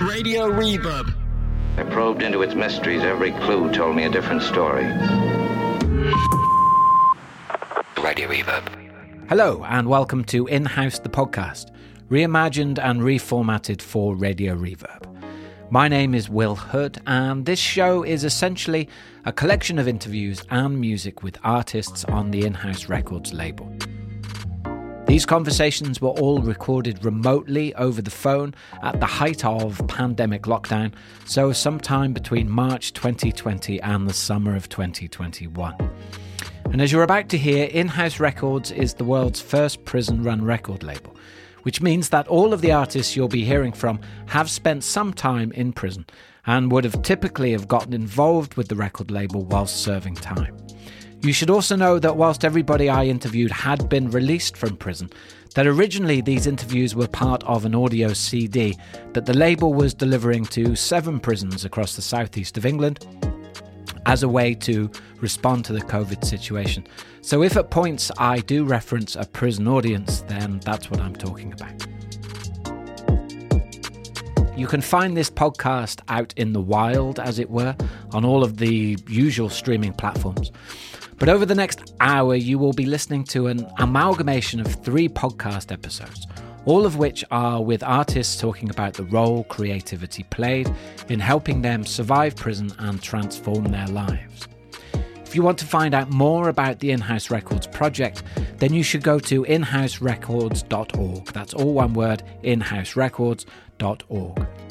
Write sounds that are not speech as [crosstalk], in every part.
Radio Reverb. I probed into its mysteries. Every clue told me a different story. Radio Reverb. Hello, and welcome to In House the Podcast, reimagined and reformatted for Radio Reverb. My name is Will Hood, and this show is essentially a collection of interviews and music with artists on the In House Records label. These conversations were all recorded remotely over the phone at the height of pandemic lockdown, so sometime between March 2020 and the summer of 2021. And as you're about to hear, In House Records is the world's first prison run record label, which means that all of the artists you'll be hearing from have spent some time in prison and would have typically have gotten involved with the record label whilst serving time. You should also know that whilst everybody I interviewed had been released from prison, that originally these interviews were part of an audio CD that the label was delivering to seven prisons across the southeast of England as a way to respond to the COVID situation. So if at points I do reference a prison audience, then that's what I'm talking about. You can find this podcast out in the wild, as it were, on all of the usual streaming platforms. But over the next hour, you will be listening to an amalgamation of three podcast episodes, all of which are with artists talking about the role creativity played in helping them survive prison and transform their lives. If you want to find out more about the In House Records project, then you should go to inhouserecords.org. That's all one word, inhouserecords.org.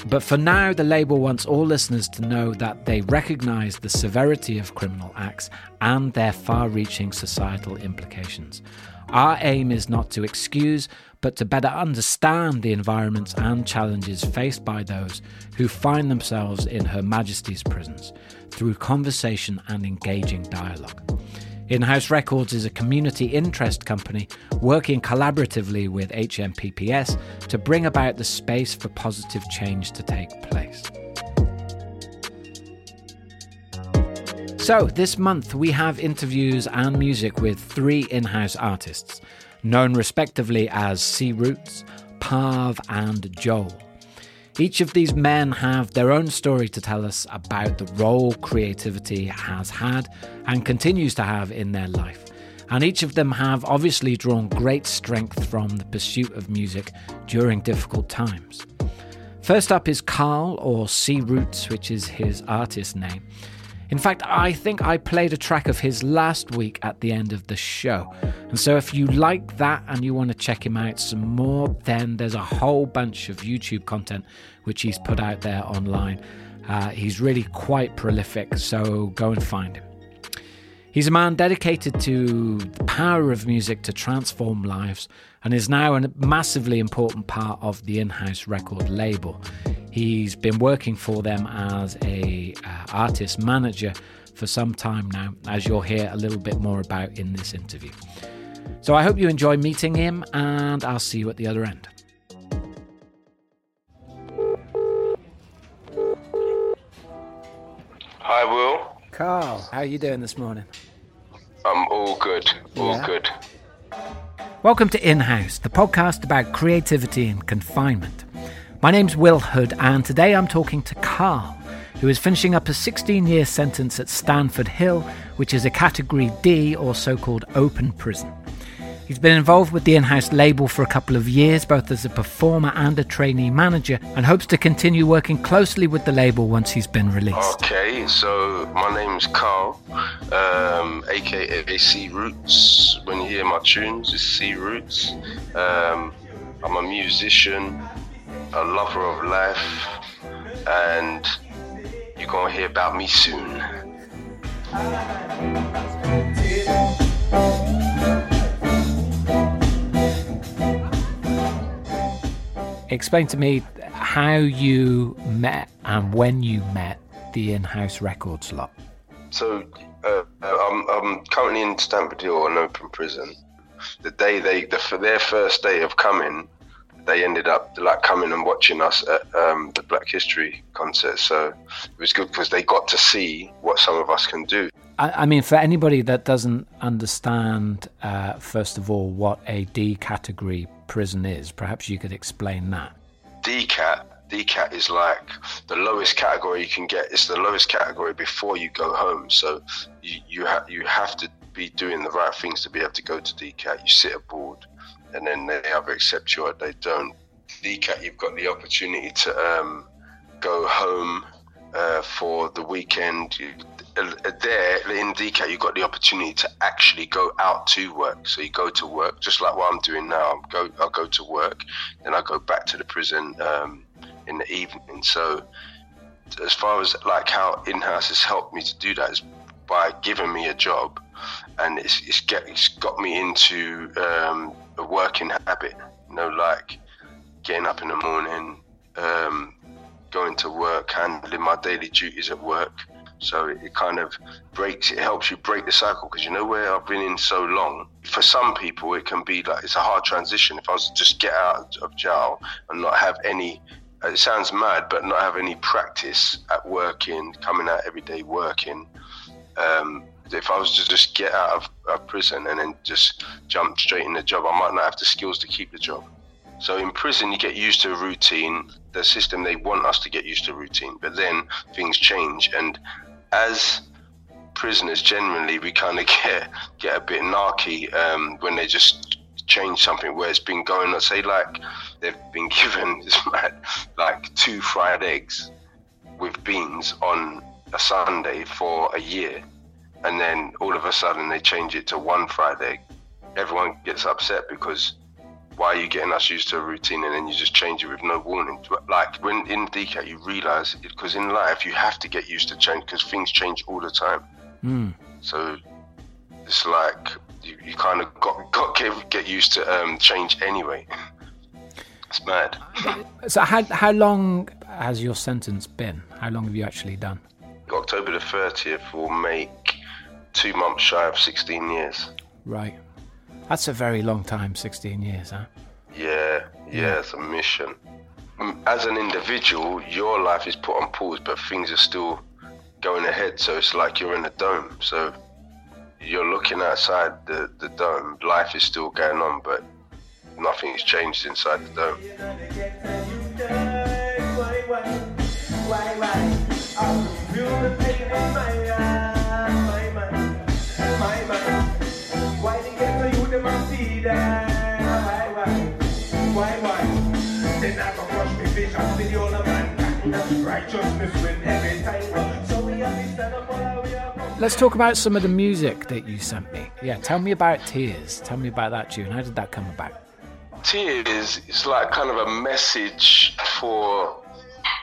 But for now, the label wants all listeners to know that they recognise the severity of criminal acts and their far reaching societal implications. Our aim is not to excuse, but to better understand the environments and challenges faced by those who find themselves in Her Majesty's prisons through conversation and engaging dialogue. In House Records is a community interest company working collaboratively with HMPPS to bring about the space for positive change to take place. So, this month we have interviews and music with three in house artists, known respectively as C Roots, Parv, and Joel. Each of these men have their own story to tell us about the role creativity has had and continues to have in their life. And each of them have obviously drawn great strength from the pursuit of music during difficult times. First up is Carl, or C Roots, which is his artist name. In fact, I think I played a track of his last week at the end of the show. And so if you like that and you want to check him out some more, then there's a whole bunch of YouTube content which he's put out there online. Uh, he's really quite prolific, so go and find him. He's a man dedicated to the power of music to transform lives and is now a massively important part of the in house record label. He's been working for them as a uh, artist manager for some time now, as you'll hear a little bit more about in this interview. So I hope you enjoy meeting him, and I'll see you at the other end. Hi, Will. Carl, how are you doing this morning? I'm all good. All Yeah. good. Welcome to In House, the podcast about creativity and confinement. My name's Will Hood, and today I'm talking to Carl, who is finishing up a 16 year sentence at Standford Hill, which is a Category D or so called open prison. He's been involved with the in house label for a couple of years, both as a performer and a trainee manager, and hopes to continue working closely with the label once he's been released. Okay, so my name's Carl, um, aka C Roots. When you hear my tunes, it's C Roots. Um, I'm a musician, a lover of life, and you're gonna hear about me soon. Explain to me how you met and when you met the in house records lot. So uh, I'm, I'm currently in Standford Hill, an open prison. The day they, the, for their first day of coming, they ended up like coming and watching us at um, the Black History concert. So it was good because they got to see what some of us can do. I, I mean, for anybody that doesn't understand, uh, first of all, what a D category prison is, perhaps you could explain that. DCAT DCAT is like the lowest category you can get. It's the lowest category before you go home. So you you, ha- you have to be doing the right things to be able to go to DCAT. You sit aboard, and then they either accept you or they don't. DCAT, you've got the opportunity to um, go home uh, for the weekend. You, there in DCAT, you've got the opportunity to actually go out to work. So you go to work, just like what I'm doing now. i go, I go to work, then I go back to the prison um, in the evening. So as far as like how in-house has helped me to do that is by giving me a job, and it's it's, get, it's got me into um, a working habit. You know, like getting up in the morning, um, going to work, handling my daily duties at work. So it, kind of breaks, it helps you break the cycle because you know where I've been in so long. For some people, it can be like it's a hard transition. If I was to just get out of jail and not have any, it sounds mad, but not have any practice at working, coming out every day working. Um, if I was to just get out of, of prison and then just jump straight in the job, I might not have the skills to keep the job. So in prison, you get used to a routine. The system they want us to get used to routine, but then things change, and as prisoners, generally, we kind of get get a bit narky um, when they just change something where it's been going. Let's say like they've been [laughs] given like two fried eggs with beans on a Sunday for a year, and then all of a sudden they change it to one fried egg. Everyone gets upset because why are you getting us used to a routine and then you just change it with no warning? Like when in DCAT, you realize because in life you have to get used to change because things change all the time. Mm. So it's like you, you kind of got got get, get used to um, change anyway. [laughs] it's mad. [laughs] so how how long has your sentence been? How long have you actually done? October the thirtieth will make two months shy of sixteen years. Right. That's a very long time, 16 years, huh? Yeah, yeah, it's a mission. Mm, as an individual, your life is put on pause, but things are still going ahead. So it's like you're in a dome. So you're looking outside the, the dome. Life is still going on, but nothing's changed inside the dome. Let's talk about some of the music that you sent me. Yeah, tell me about Tears. Tell me about that tune. How did that come about? Tears is like kind of a message for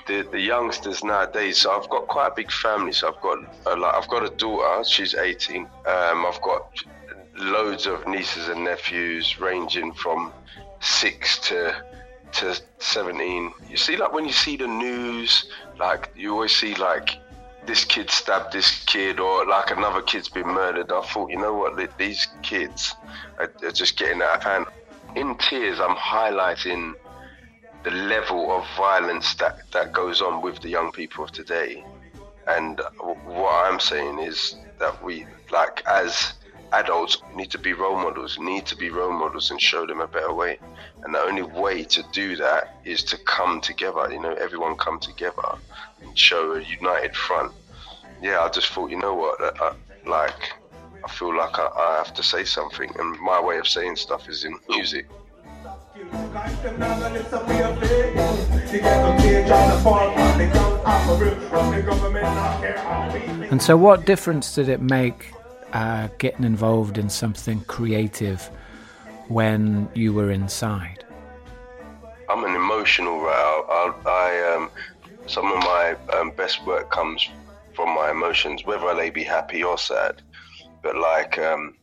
the, the youngsters nowadays. So I've got quite a big family. So I've got a, like, I've got a daughter. She's 18. Um, I've got loads of nieces and nephews, ranging from six to to 17. You see, like when you see the news, like you always see like this kid stabbed this kid or like another kid's been murdered. I thought, you know what, these kids are, are just getting out of hand. In tears, I'm highlighting the level of violence that, that goes on with the young people of today. And uh, what I'm saying is that we, like, as adults need to be role models, need to be role models and show them a better way. And the only way to do that is to come together, you know, everyone come together and show a united front. Yeah, I just thought, you know what, I, uh, uh, like, I feel like I, I have to say something, and my way of saying stuff is in music. And so, what difference did it make uh, getting involved in something creative when you were inside? I'm an emotional writer. I, I um, some of my um, best work comes from my emotions, whether they be happy or sad. But like, um,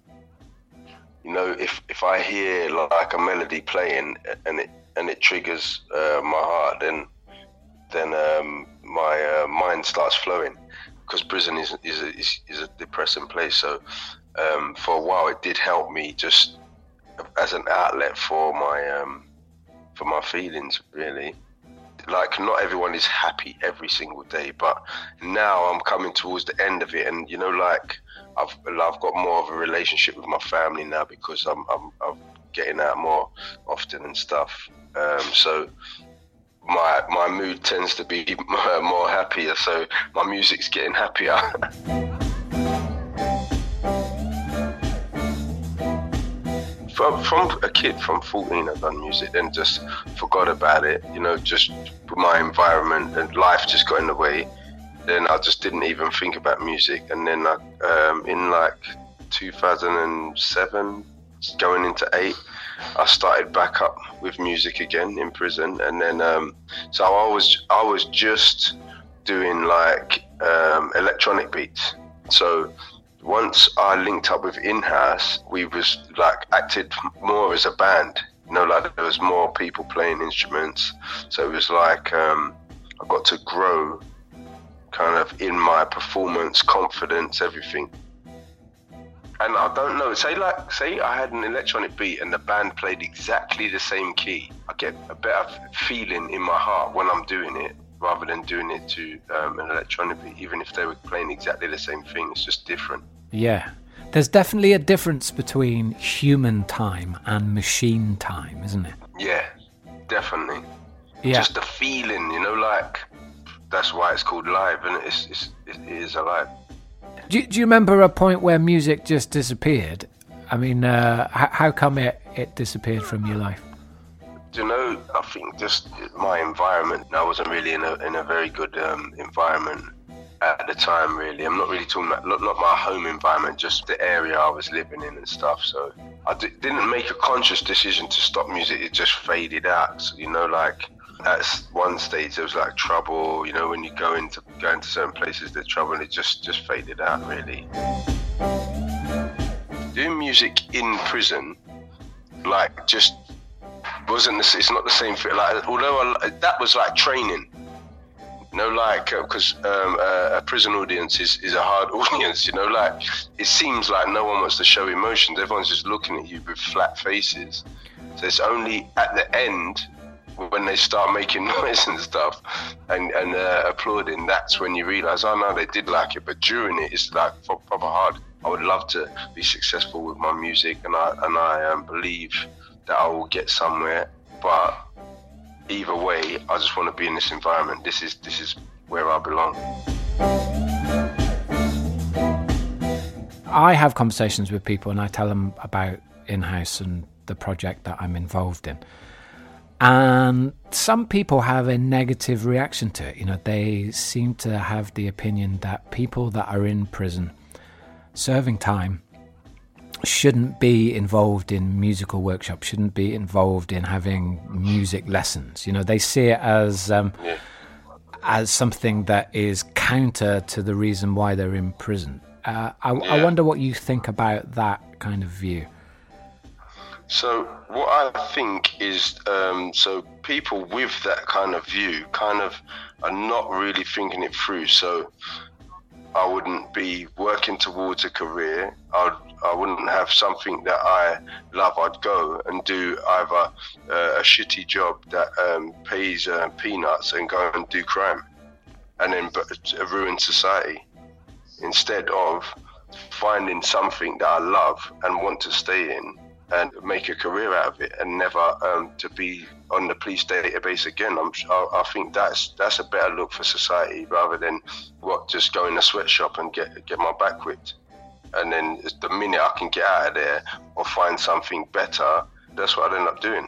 you know, if if I hear like a melody playing and it and it triggers uh, my heart, then then um, my uh, mind starts flowing because prison is is a, is, is a depressing place. So um, for a while, it did help me just as an outlet for my um, for my feelings, really. Like not everyone is happy every single day, but now I'm coming towards the end of it, and you know, like I've I've got more of a relationship with my family now because I'm I'm, I'm getting out more often and stuff. Um, so my my mood tends to be [laughs] more happier, so my music's getting happier. [laughs] from, from a kid, from 14, I've done music, then just forgot about it. You know, just my environment and life just got in the way. Then I just didn't even think about music. And then I, um, in like 2007, going into eight, I started back up with music again in prison. And then, um, so I was I was just doing like um, electronic beats. So once I linked up with In-House, we was like acted more as a band. You know, like there was more people playing instruments, so it was like um, I got to grow, kind of in my performance, confidence, everything. And I don't know, say like say I had an electronic beat and the band played exactly the same key. I get a better feeling in my heart when I'm doing it rather than doing it to um, an electronic beat, even if they were playing exactly the same thing. It's just different. Yeah. There's definitely a difference between human time and machine time, isn't it? Yeah, definitely. Yeah. Just the feeling, you know, like that's why it's called live, and it's, it's it is alive. Do you, do you remember a point where music just disappeared? I mean, uh, how, how come it, it disappeared from your life? Do you know, I think just my environment. I wasn't really in a in a very good um, environment at the time. Really, I'm not really talking about not, not my home environment, just the area I was living in and stuff. So I d- didn't make a conscious decision to stop music. It just faded out. So, you know, like at one stage there was like trouble. You know, when you go into go into certain places, there's trouble, and it just just faded out. Really. Doing music in prison, like just wasn't the, it's not the same thing. Like although I, that was like training. You know, like because uh, um, uh, a prison audience is, is a hard [laughs] audience. You know, like it seems like no one wants to show emotions. Everyone's just looking at you with flat faces. So it's only at the end when they start making [laughs] noise and stuff and, and uh, applauding, that's when you realize, oh no, they did like it. But during it, it's like proper hard. I would love to be successful with my music, and I and I um, believe that I will get somewhere. But either way, I just want to be in this environment. This is this is where I belong. I have conversations with people and I tell them about in-house and the project that I'm involved in. And some people have a negative reaction to it. You know, they seem to have the opinion that people that are in prison serving time shouldn't be involved in musical workshops, shouldn't be involved in having music lessons. You know, they see it as um, Yeah. as something that is counter to the reason why they're in prison. Uh, I, I wonder what you think about that kind of view. So what I think is, um, so people with that kind of view kind of are not really thinking it through. So I wouldn't be working towards a career. I'd, I wouldn't have something that I love. I'd go and do either uh, a shitty job that um, pays uh, peanuts and go and do crime, and then but ruin society instead of finding something that I love and want to stay in and make a career out of it and never um, to be on the police database again. I'm, I, I think that's that's a better look for society rather than what just go in a sweatshop and get get my back whipped. And then the minute I can get out of there or find something better, that's what I end up doing.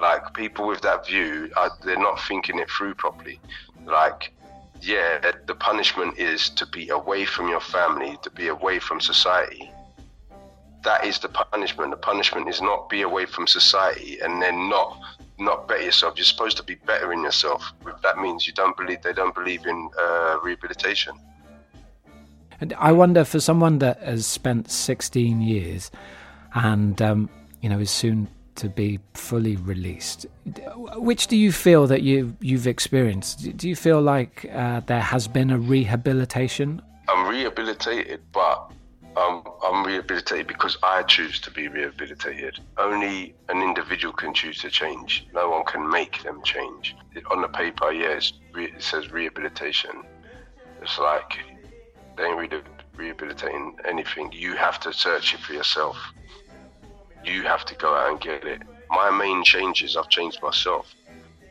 Like people with that view, I, they're not thinking it through properly. Like yeah, the punishment is to be away from your family, to be away from society. That is the punishment. The punishment is not be away from society and then not not better yourself. You're supposed to be bettering yourself. If That means you don't believe they don't believe in uh, rehabilitation. And I wonder for someone that has spent 16 years and um, you know is soon to be fully released, which do you feel that you you've experienced? Do you feel like uh, there has been a rehabilitation? I'm rehabilitated, but I'm rehabilitated because I choose to be rehabilitated. Only an individual can choose to change. No one can make them change. On the paper, yes, re- it says rehabilitation. It's like they ain't really rehabilitating anything. You have to search it for yourself. You have to go out and get it. My main changes, I've changed myself.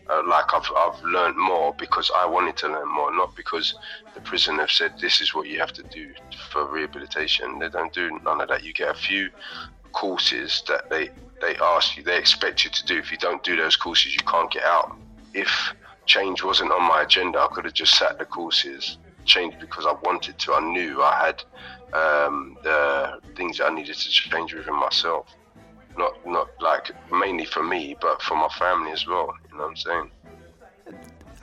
Uh, like I've I've learned more because I wanted to learn more, not because the prison have said this is what you have to do for rehabilitation. They don't do none of that. You get a few courses that they they ask you, they expect you to do. If you don't do those courses, you can't get out. If change wasn't on my agenda, I could have just sat the courses, changed because I wanted to. I knew I had um, the things that I needed to change within myself. Not not like mainly for me, but for my family as well. You know what I'm saying?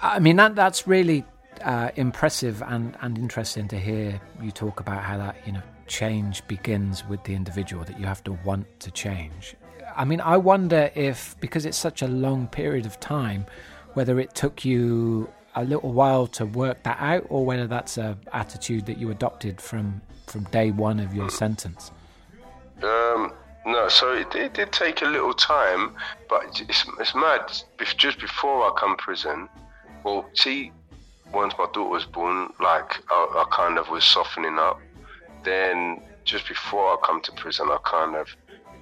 I mean that that's really uh, impressive and, and interesting to hear you talk about how that you know change begins with the individual that you have to want to change. I mean, I wonder if because it's such a long period of time, whether it took you a little while to work that out, or whether that's a attitude that you adopted from from day one of your sentence. Um, no, so it, it did take a little time, but it's, it's mad. Just before I come prison, well, see, once my daughter was born, like I, I kind of was softening up. Then just before I come to prison, I kind of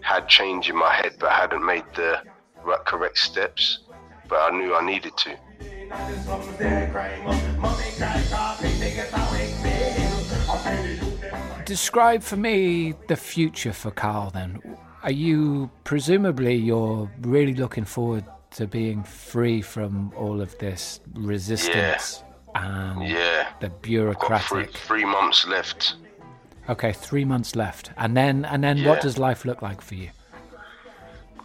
had change in my head, but hadn't made the right, correct steps. But I knew I needed to. Describe for me the future for Carl then. Are you presumably you're really looking forward to being free from all of this resistance yeah. and yeah. the bureaucratic three, three, months left. Okay, three months left. And then and then yeah. what does life look like for you?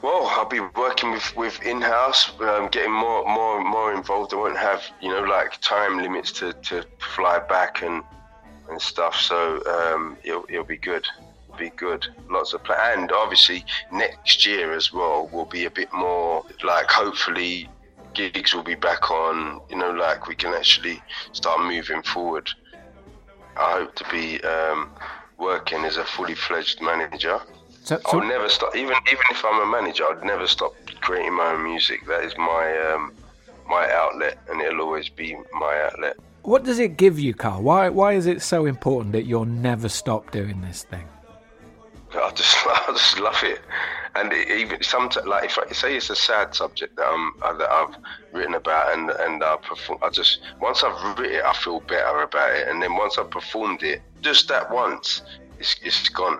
Well, I'll be working with, with in-house, um, getting more more more involved. I won't have you know like time limits to, to fly back and and stuff. So um, it'll, it'll be good. It'll be good. Lots of play. And obviously next year as well will be a bit more like hopefully gigs will be back on. You know, like we can actually start moving forward. I hope to be um, working as a fully fledged manager. So, so I'll never stop. Even even if I'm a manager, I'd never stop creating my own music. That is my um, my outlet, and it'll always be my outlet. What does it give you, Carl? Why why is it so important that you'll never stop doing this thing? I just [laughs] I just love it, and it, even sometimes like if I say it's a sad subject that I'm uh, that I've written about and and I perform, I just once I've written it, I feel better about it, and then once I've performed it, just that once, it's it's gone.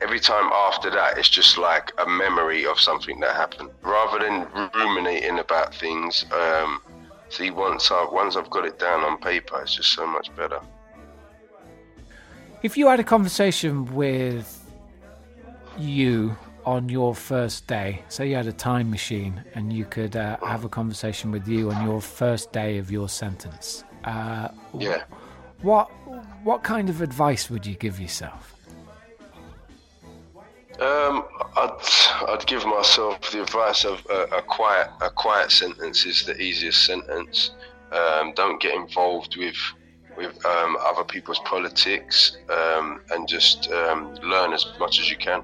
Every time after that, it's just like a memory of something that happened, rather than ruminating about things. Um, See, once I once I've got it down on paper, it's just so much better. If you had a conversation with you on your first day, say you had a time machine and you could uh, have a conversation with you on your first day of your sentence, uh, yeah. What what kind of advice would you give yourself? Um, I'd I'd give myself the advice of a, a quiet a quiet sentence is the easiest sentence. Um, don't get involved with with um, other people's politics um, and just um, learn as much as you can.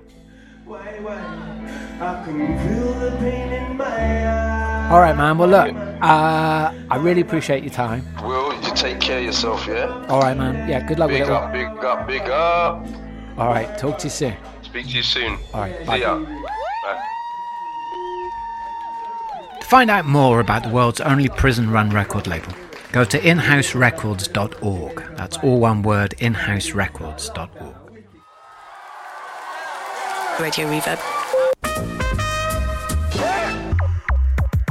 All right, man. Well, look, uh, I really appreciate your time. Will you take care of yourself? Yeah. All right, man. Yeah. Good luck big with it. Up, big up, big up. All right. Talk to you soon. Speak to you soon. All right. Bye. See ya. Bye. To find out more about the world's only prison run record label, go to inhouserecords.org. That's all one word inhouserecords.org. Radio Reverb.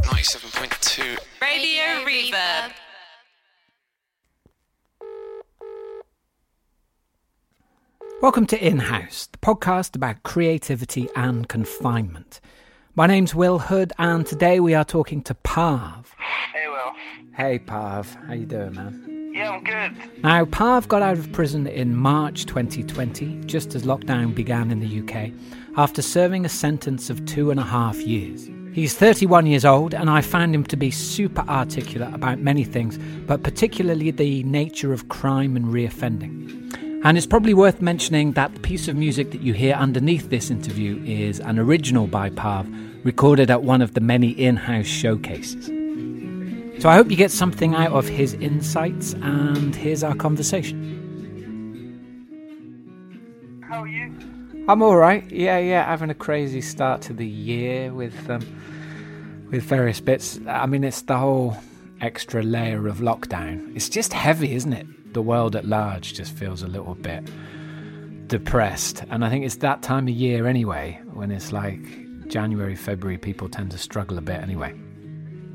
97.2 Radio Reverb. Welcome to In House, the podcast about creativity and confinement. My name's Will Hood, and today we are talking to Parv. Hey, Will. Hey, Parv. How you doing, man? Yeah, I'm good. Now, Parv got out of prison in March 2020, just as lockdown began in the UK, after serving a sentence of two and a half years. He's 31 years old, and I found him to be super articulate about many things, but particularly the nature of crime and reoffending. And it's probably worth mentioning that the piece of music that you hear underneath this interview is an original by Parv, recorded at one of the many in house showcases. So I hope you get something out of his insights, and here's our conversation. How are you? I'm all right. Yeah, yeah, having a crazy start to the year with um, with various bits. I mean, it's the whole extra layer of lockdown. It's just heavy, isn't it? The world at large just feels a little bit depressed. And I think it's that time of year anyway, when it's like January, February, people tend to struggle a bit anyway.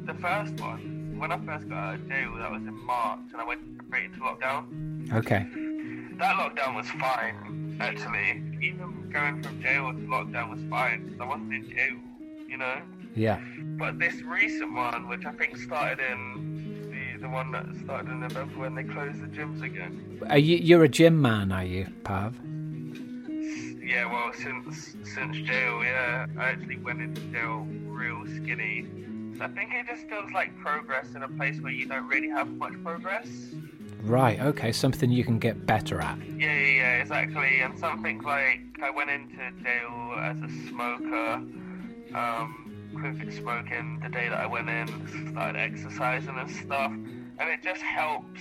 The first one, when I first got out of jail, that was in March, and I went straight into lockdown. Okay. That lockdown was fine, actually. Even going from jail to lockdown was fine, because I wasn't in jail, you know? Yeah. But this recent one, which I think started in the, one that started in November when they closed the gyms again. Are you, you're a gym man, are you, Parv? Yeah, well, since since jail, yeah, I actually went into jail real skinny. So I think it just feels like progress in a place where you don't really have much progress. Right, okay, something you can get better at. Yeah, yeah, yeah, exactly. And something like I went into jail as a smoker, um, quit smoking the day that I went in, started exercising and stuff, and it just helps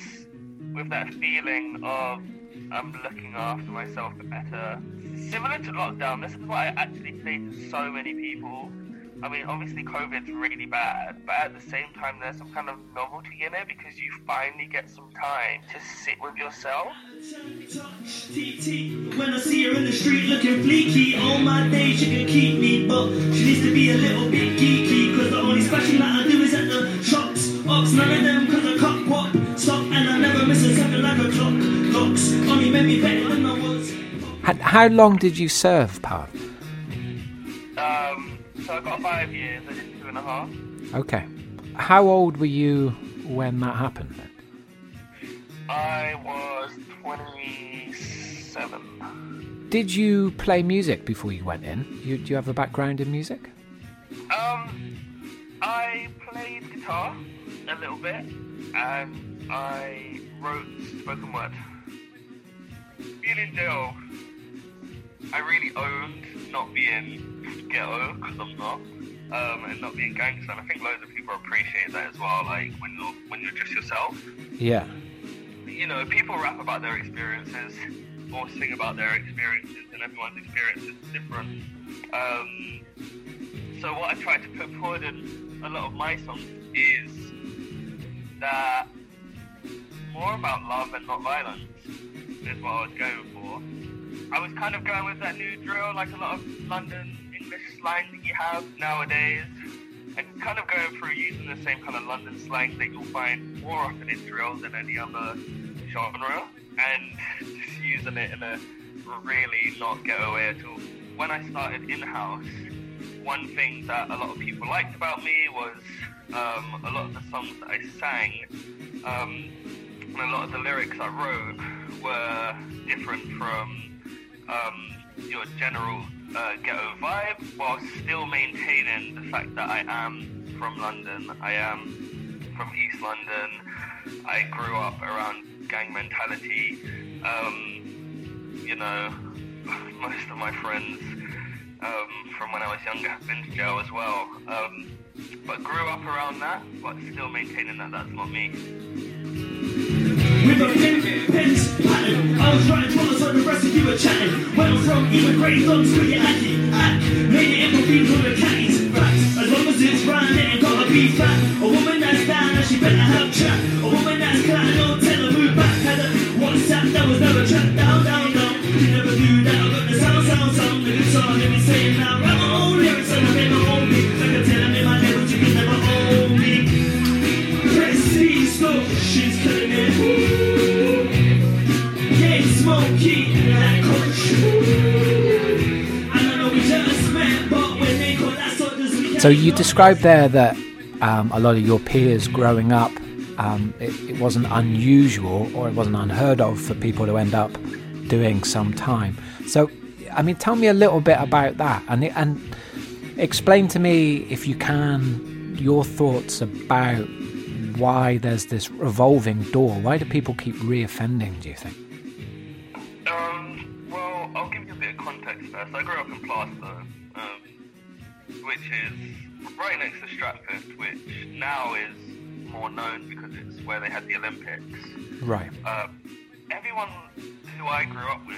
with that feeling of I'm looking after myself better. Similar to lockdown, this is what I actually say to so many people. I mean, obviously, COVID's really bad, but at the same time, there's some kind of novelty in it because you finally get some time to sit with yourself. When I see her in the street looking fleeky, all my days she can keep me, but she needs to be a little bit geeky. Cause the only special that I do is at the shops. Ox, none of them cause I cut what stop, and I never miss a second like a clock. Locks only made me better than I was. How, how long did you serve, Parv? Um, so I got five years, I did two and a half. Okay. How old were you when that happened? I was 27. Did you play music before you went in? You, do you have a background in music? Um, I played guitar a little bit, and I wrote spoken word. In jail, I really owned not being ghetto, because I'm not, um, and not being gangster. And I think loads of people appreciate that as well, like when you're, when you're just yourself. Yeah. you know, people rap about their experiences or sing about their experiences, and everyone's experience is different. Um, so what I try to put forward in a lot of my songs is that more about love and not violence is what I was going for. I was kind of going with that new drill, like a lot of London English slang that you have nowadays, and kind of going through using the same kind of London slang that you'll find more often in drill than any other genre, and just using it in a really not ghetto way at all. When I started in house, one thing that a lot of people liked about me was um, a lot of the songs that I sang um, and a lot of the lyrics I wrote were different from um, your general uh, ghetto vibe, while still maintaining the fact that I am from London. I am from East London. I grew up around gang mentality. Um, you know, [laughs] most of my friends um, from when I was younger have been to jail as well. Um, but grew up around that, but still maintaining that that's not me. With a pen, pens, pattern. I was writing bullets on the rest of you were chatting. Went from even grey thumbs to your acting. Act, made it in between from the catties. Facts, as long as it's round, it ain't gotta be fat. A woman that's down, and she better have chat. A woman that's kind, don't tell her move back. Had a WhatsApp that was never tracked down, down, down. You never do that. I got the sound, sound, sound. The guitar, let me say it now. So you described there that um, a lot of your peers growing up, um, it, it wasn't unusual or it wasn't unheard of for people to end up doing some time. So, I mean, tell me a little bit about that and and explain to me, if you can, your thoughts about why there's this revolving door. Why do people keep reoffending? Do you think? Um, well, I'll give you a bit of context first. I grew up in Plaistow, um, which is right next to Stratford, which now is more known because it's where they had the Olympics. Right. Um, everyone who I grew up with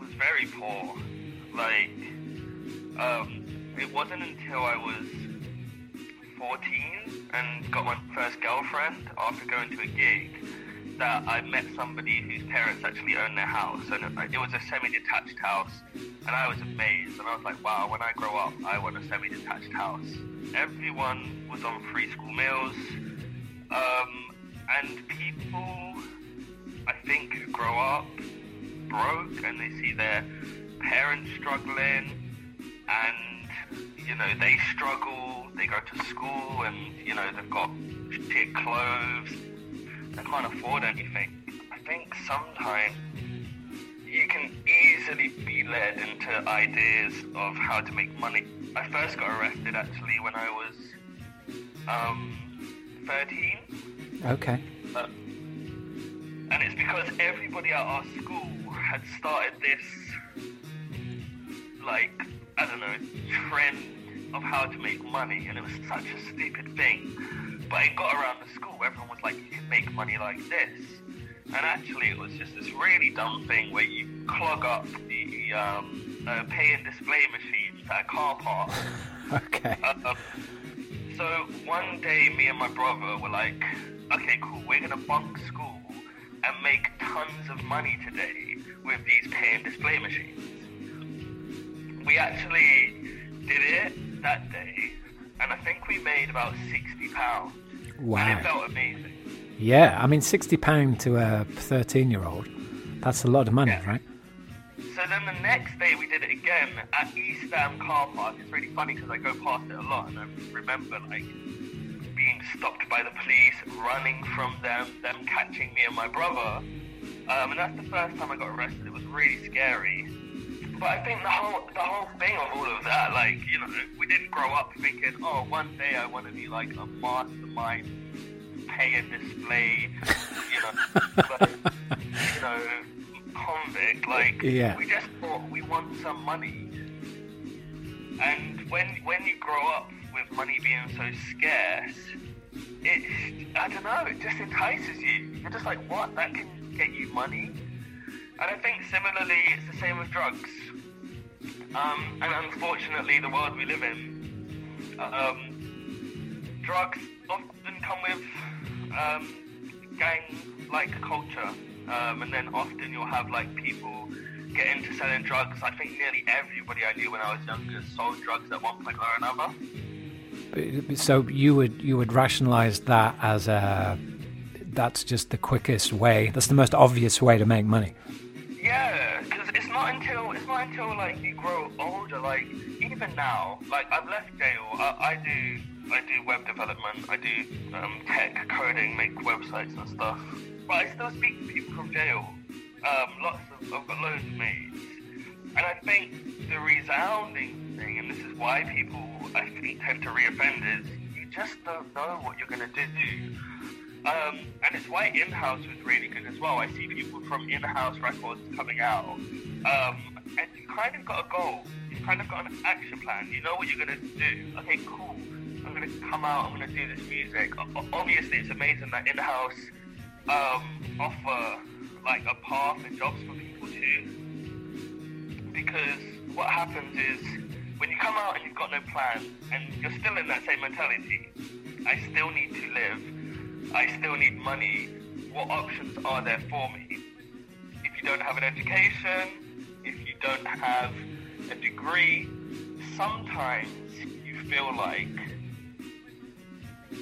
was very poor. Like, um, it wasn't until I was 14 and got my first girlfriend after going to a gig that I met somebody whose parents actually owned their house, and it was a semi-detached house, and I was amazed, and I was like, wow, when I grow up, I want a semi-detached house. Everyone was on free school meals, um, and people, I think, grow up broke and they see their parents struggling, and you know they struggle. They go to school, and you know they've got shit clothes they can't afford anything. I think sometimes you can easily be led into ideas of how to make money. I first got arrested actually when I was um, 13. Okay. Uh, and it's because everybody at our school had started this, like, I don't know, trend of how to make money, and it was such a stupid thing. But it got around the school, everyone was like, you can make money like this. And actually, it was just this really dumb thing where you clog up the um, uh, pay and display machines at a car park. [laughs] Okay. Um, so one day, me and my brother were like, okay, cool, we're gonna bunk school and make tons of money today with these pay and display machines. We actually did it that day, and I think we made about sixty pounds. And Wow. it felt amazing. Yeah, I mean, sixty pound to a thirteen-year-old—that's a lot of money, Yeah. right? So then the next day we did it again at East Ham car park. It's really funny because I go past it a lot and I remember like being stopped by the police, running from them, them catching me and my brother. Um, and that's the first time I got arrested. It was really scary. But I think the whole the whole thing of all of that, like you know, we didn't grow up thinking, oh, one day I want to be like a mastermind, pay and display, you know, like, you know, convict. Like Yeah. we just thought we want some money. And when when you grow up with money being so scarce, it I don't know, it just entices you. You're just like, what? That can get you money? And I think similarly, it's the same with drugs. Um, and unfortunately, the world we live in, um, drugs often come with um, gang-like culture, um, and then often you'll have like people get into selling drugs. I think nearly everybody I knew when I was younger sold drugs at one point or another. So you would you would rationalize that as a that's just the quickest way. That's the most obvious way to make money. Yeah, because it's not until it's not until like you grow older. Like even now, like I've left jail. I, I do I do web development. I do um, tech coding, make websites and stuff. But I still speak to people from jail. Um, lots of I've got loads of mates, and I think the resounding thing, and this is why people I think tend to reoffend, is you just don't know what you're gonna do. Um, and it's why in-house was really good as well. I see people from in-house records coming out, um, and you kind of got a goal. You've kind of got an action plan. You know what you're gonna do. Okay, cool. I'm gonna come out. I'm gonna do this music. Obviously, it's amazing that in-house um, offer like a path and jobs for people too. Because what happens is when you come out and you've got no plan, and you're still in that same mentality. I still need to live. I still need money. What options are there for me? If you don't have an education, if you don't have a degree, sometimes you feel like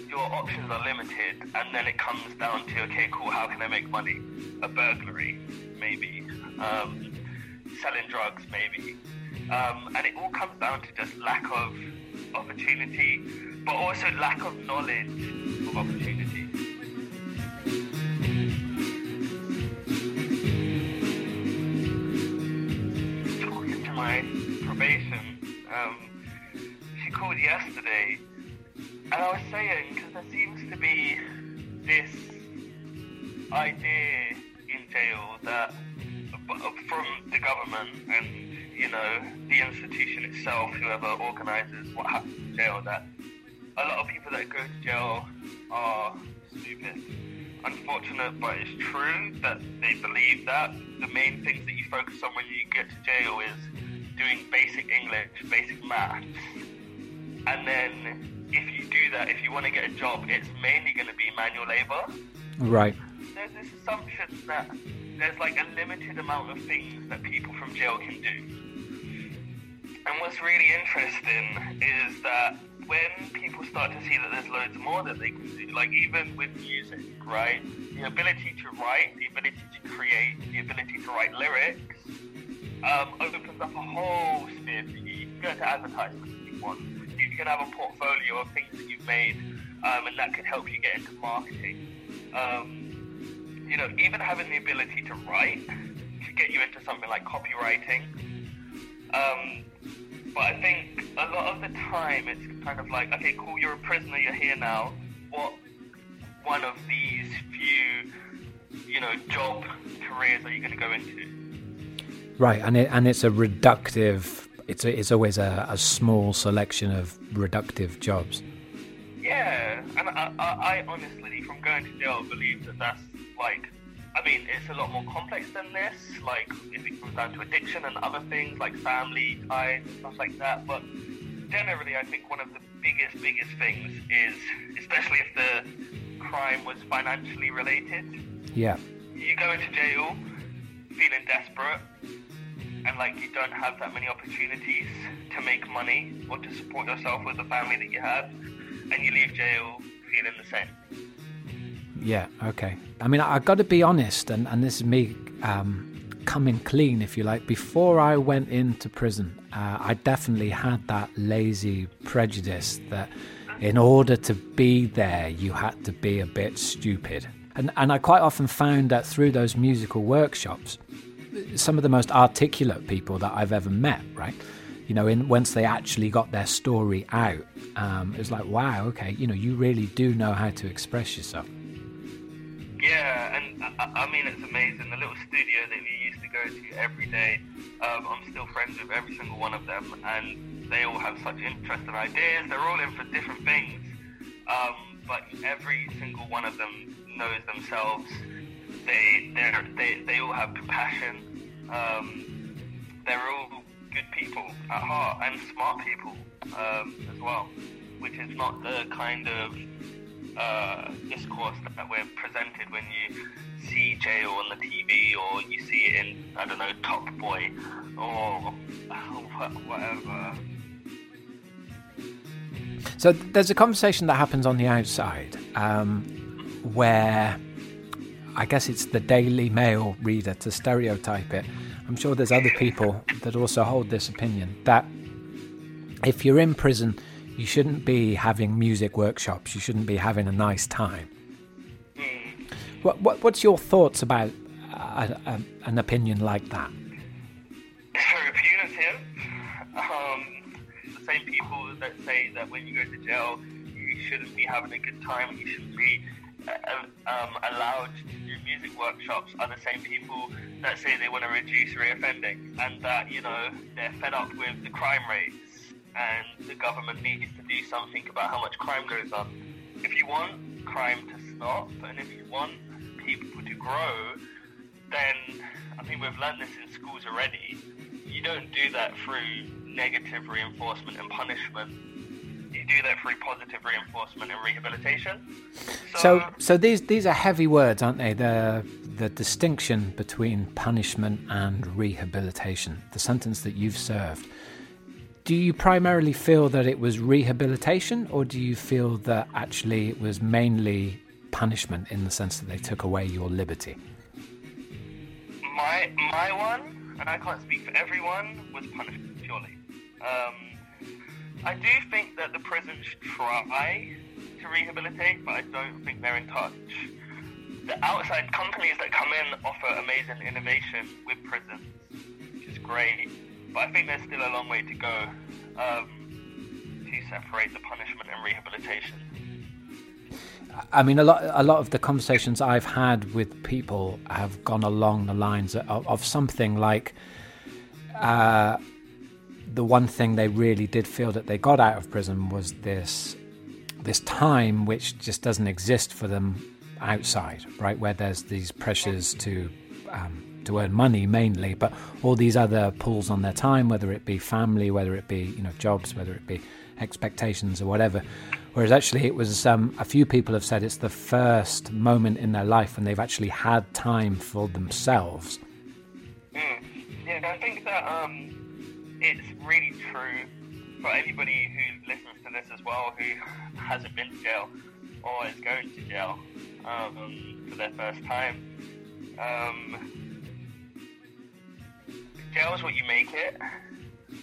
your options are limited, and then it comes down to okay, cool, how can I make money? A burglary, maybe. Um, selling drugs, maybe. Um, and it all comes down to just lack of opportunity, but also lack of knowledge of opportunity. Talking to my probation, um, she called yesterday, and I was saying, because there seems to be this idea in jail that from the government and you know the institution itself, whoever organises what happens in jail, that a lot of people that go to jail are stupid. Unfortunate, but it's true that they believe that. The main things that you focus on when you get to jail is doing basic English, basic maths, and then if you do that, if you want to get a job, it's mainly going to be manual labor. Right. There's this assumption that there's like a limited amount of things that people from jail can do. And what's really interesting is that when people start to see that there's loads more that they can do, like even with music, right? The ability to write, the ability to create, the ability to write lyrics, um, opens up a whole sphere for you. You can go into advertising if you want. You can have a portfolio of things that you've made, um, and that can help you get into marketing. Um, you know, even having the ability to write to get you into something like copywriting. Um, but I think a lot of the time it's kind of like, okay, cool, you're a prisoner, you're here now. What one of these few, you know, job careers are you going to go into? Right, and it, and it's a reductive. It's a, it's always a, a small selection of reductive jobs. Yeah, and I, I, I honestly, from going to jail, believe that that's like, I mean, it's a lot more complex than this. Like, if it comes down to addiction and other things like family ties and stuff like that. But generally, I think one of the biggest, biggest things is, especially if the crime was financially related. Yeah. You go into jail feeling desperate and like you don't have that many opportunities to make money or to support yourself with the family that you have, and you leave jail feeling the same. Yeah, okay. I mean, I, got to be honest, and, and this is me um, coming clean, if you like. Before I went into prison, uh, I definitely had that lazy prejudice that in order to be there, you had to be a bit stupid. And, and I quite often found that through those musical workshops, some of the most articulate people that I've ever met, right? You know, in, once they actually got their story out, um, it was like, wow, okay, you know, you really do know how to express yourself. Yeah, and I, I mean, it's amazing. The little studio that we used to go to every day, um, I'm still friends with every single one of them, and they all have such interesting ideas. They're all in for different things, um, but every single one of them knows themselves. They they they all have compassion. Um, they're all good people at heart and smart people um, as well, which is not the kind of uh, discourse that we're presented when you see jail on the TV or you see it in I don't know Top Boy or whatever. So there's a conversation that happens on the outside um, where I guess it's the Daily Mail reader to stereotype it. I'm sure there's other people that also hold this opinion that if you're in prison, you shouldn't be having music workshops. You shouldn't be having a nice time. What, what what's your thoughts about a, a, an opinion like that? It's very punitive. Um, the same people that say that when you go to jail, you shouldn't be having a good time. You shouldn't be uh, um, allowed to do music workshops are the same people that say they want to reduce reoffending and that, you know, they're fed up with the crime rates and the government needs to do something about how much crime goes up. If you want crime to stop and if you want people to grow, then I think we've learned this in schools already. You don't do that through negative reinforcement and punishment you do that through positive reinforcement and rehabilitation. So, so, so these these are heavy words, aren't they? The the distinction between punishment and rehabilitation. The sentence that you've served. Do you primarily feel that it was rehabilitation, or do you feel that actually it was mainly punishment in the sense that they took away your liberty? My my one, and I can't speak for everyone, was punishment purely. Um, I do think that the prisons try to rehabilitate, but I don't think they're in touch. The outside companies that come in offer amazing innovation with prisons, which is great, but I think there's still a long way to go um, to separate the punishment and rehabilitation. I mean, a lot, a lot of the conversations I've had with people have gone along the lines of, of something like, uh, the one thing they really did feel that they got out of prison was this this time which just doesn't exist for them outside, right? Where there's these pressures to um, to earn money mainly, but all these other pulls on their time, whether it be family, whether it be you know jobs, whether it be expectations or whatever. Whereas actually, it was um, a few people have said it's the first moment in their life when they've actually had time for themselves. Mm. Yeah, I think that um, it's really true for anybody who listens to this as well who hasn't been to jail or is going to jail um, for their first time. Um, jail is what you make it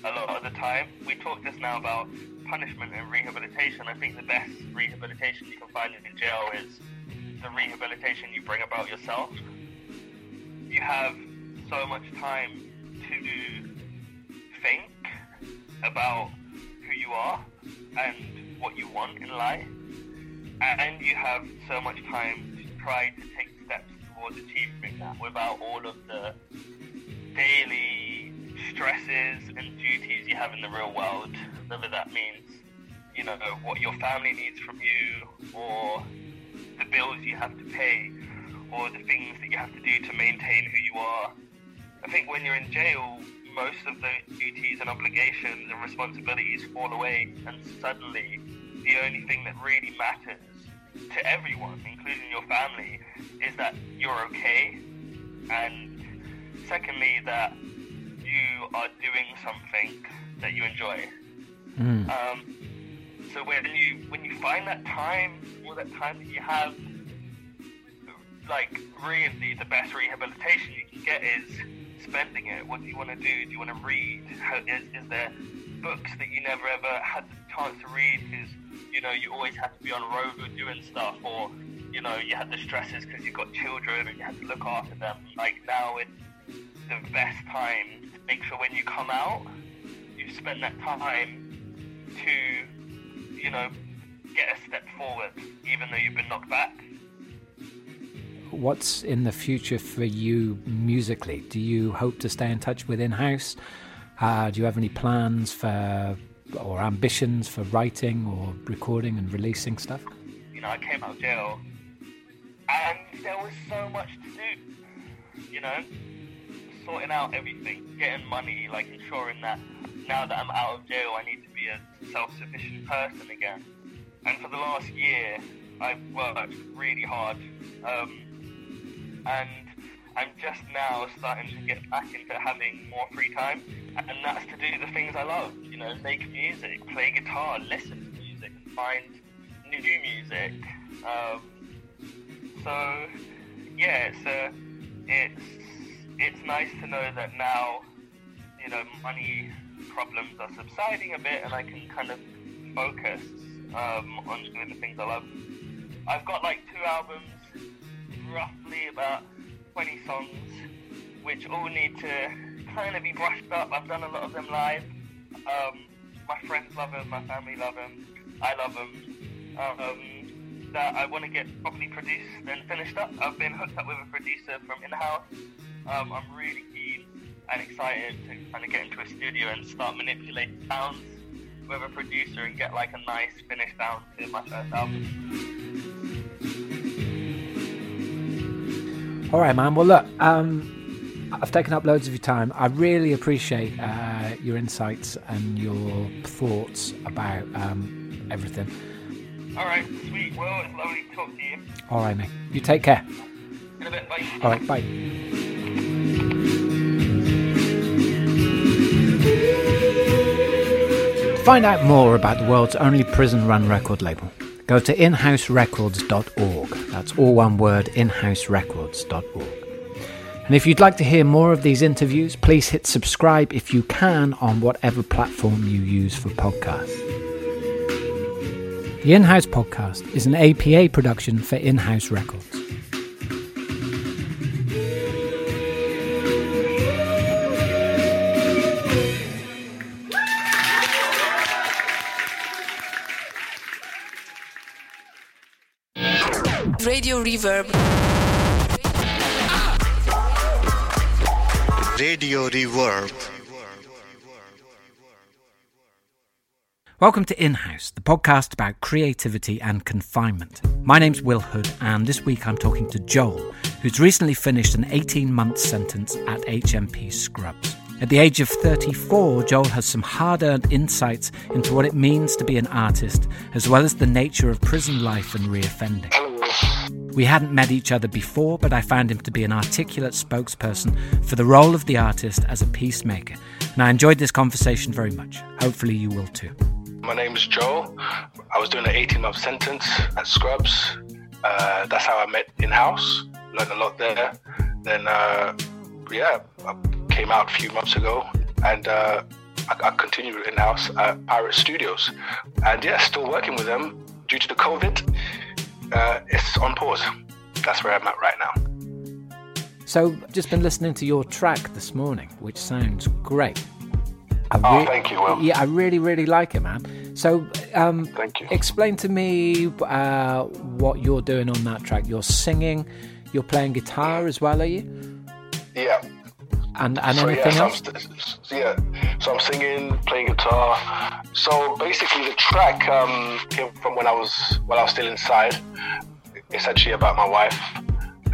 a lot of the time. We talked just now about punishment and rehabilitation. I think the best rehabilitation you can find in jail is the rehabilitation you bring about yourself. You have so much time to think about who you are and what you want in life, and you have so much time to try to take steps towards achieving that without all of the daily stresses and duties you have in the real world, whether that means, you know, what your family needs from you, or the bills you have to pay, or the things that you have to do to maintain who you are. I think when you're in jail, most of those duties and obligations and responsibilities fall away, and suddenly the only thing that really matters to everyone, including your family, is that you're okay, and secondly, that you are doing something that you enjoy. Mm. Um, so when you when you find that time, all that time that you have, like really the best rehabilitation you can get is spending it. What do you want to do? Do you want to read? How, is, is there books that you never ever had the chance to read because you know you always had to be on the road doing stuff, or you know you had the stresses because you've got children and you had to look after them. Like now it's the best time to make sure when you come out, you spend that time to, you know, get a step forward, even though you've been knocked back. What's in the future for you musically? Do you hope to stay in touch with In House? Uh, do you have any plans for or ambitions for writing or recording and releasing stuff? You know, I came out of jail and there was so much to do. You know, sorting out everything, getting money, like ensuring that now that I'm out of jail, I need to be a self-sufficient person again. And for the last year, I've worked really hard, um, and I'm just now starting to get back into having more free time, and that's to do the things I love. You know, make music, play guitar, listen to music, and find new music. Um, so yeah, it's uh, it's it's nice to know that now, you know, money problems are subsiding a bit, and I can kind of focus um, on doing the things I love. I've got like two albums, roughly about 20 songs, which all need to kind of be brushed up. I've done a lot of them live. Um, my friends love them, my family love them, I love them. Um, that I want to get properly produced and finished up. I've been hooked up with a producer from in-house. Um, I'm really keen and excited to kind of get into a studio and start manipulating sounds with a producer and get like a nice finished sound to my first album. All right, man. Well, look, um, I've taken up loads of your time. I really appreciate uh, your insights and your thoughts about um, everything. All right, sweet. Well, it's lovely to talk to you. All right, mate. You take care. In a bit, bye. All right, bye. Find out more about the world's only prison run record label, go to inhouserecords.org. That's all one word, inhouserecords.org. And if you'd like to hear more of these interviews, please hit subscribe if you can on whatever platform you use for podcasts. The In House Podcast is an APA production for In House Records. Reverb. Radio Reverb. Welcome to In House, the podcast about creativity and confinement. My name's Will Hood, and this week I'm talking to Joel, who's recently finished an 18 month sentence at HMP Scrubs. At the age of 34, Joel has some hard earned insights into what it means to be an artist, as well as the nature of prison life and reoffending. We hadn't met each other before, but I found him to be an articulate spokesperson for the role of the artist as a peacemaker, and I enjoyed this conversation very much. Hopefully, you will too. My name is Joel. I was doing an 18 month sentence at Scrubs. Uh, that's how I met in house, learned a lot there. Then, uh, yeah, I came out a few months ago and uh, I, I continued in house at Pirate Studios. And yeah, still working with them due to the COVID. Uh, it's on pause. That's where I'm at right now. So, just been listening to your track this morning, which sounds great. I Oh, thank you, Will. Yeah, I really, really like it, man. So, um, Thank you. explain to me uh, what you're doing on that track. You're singing, you're playing guitar as well, are you? Yeah. And and so anything yeah, so I'm, else? st- yeah, so I'm singing, playing guitar. So basically, the track um, came from when I was when I was still inside. It's actually about my wife,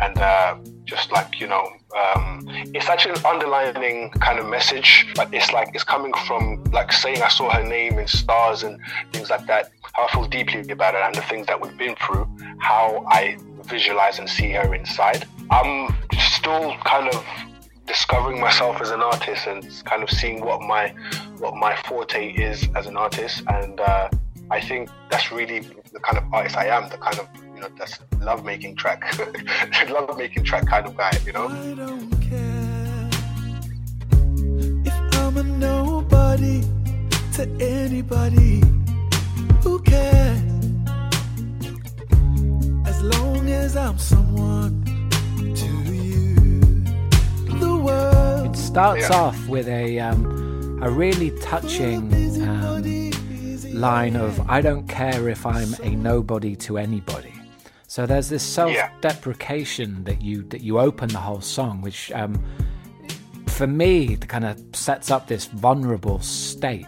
and uh, just like you know, um, it's actually an underlining kind of message, but it's like it's coming from like saying I saw her name in stars and things like that. How I feel deeply about it and the things that we've been through. How I visualize and see her inside. I'm still kind of discovering myself as an artist and kind of seeing what my what my forte is as an artist and uh, I think that's really the kind of artist I am the kind of you know that's love making track [laughs] love making track kind of guy you know I don't care if I'm a nobody to anybody. Who cares? As long as I'm someone world. It starts Yeah. off with a um, a really touching um, line of "I don't care if I'm a nobody to anybody." So there's this self-deprecation that you that you open the whole song, which um, for me kind of sets up this vulnerable state.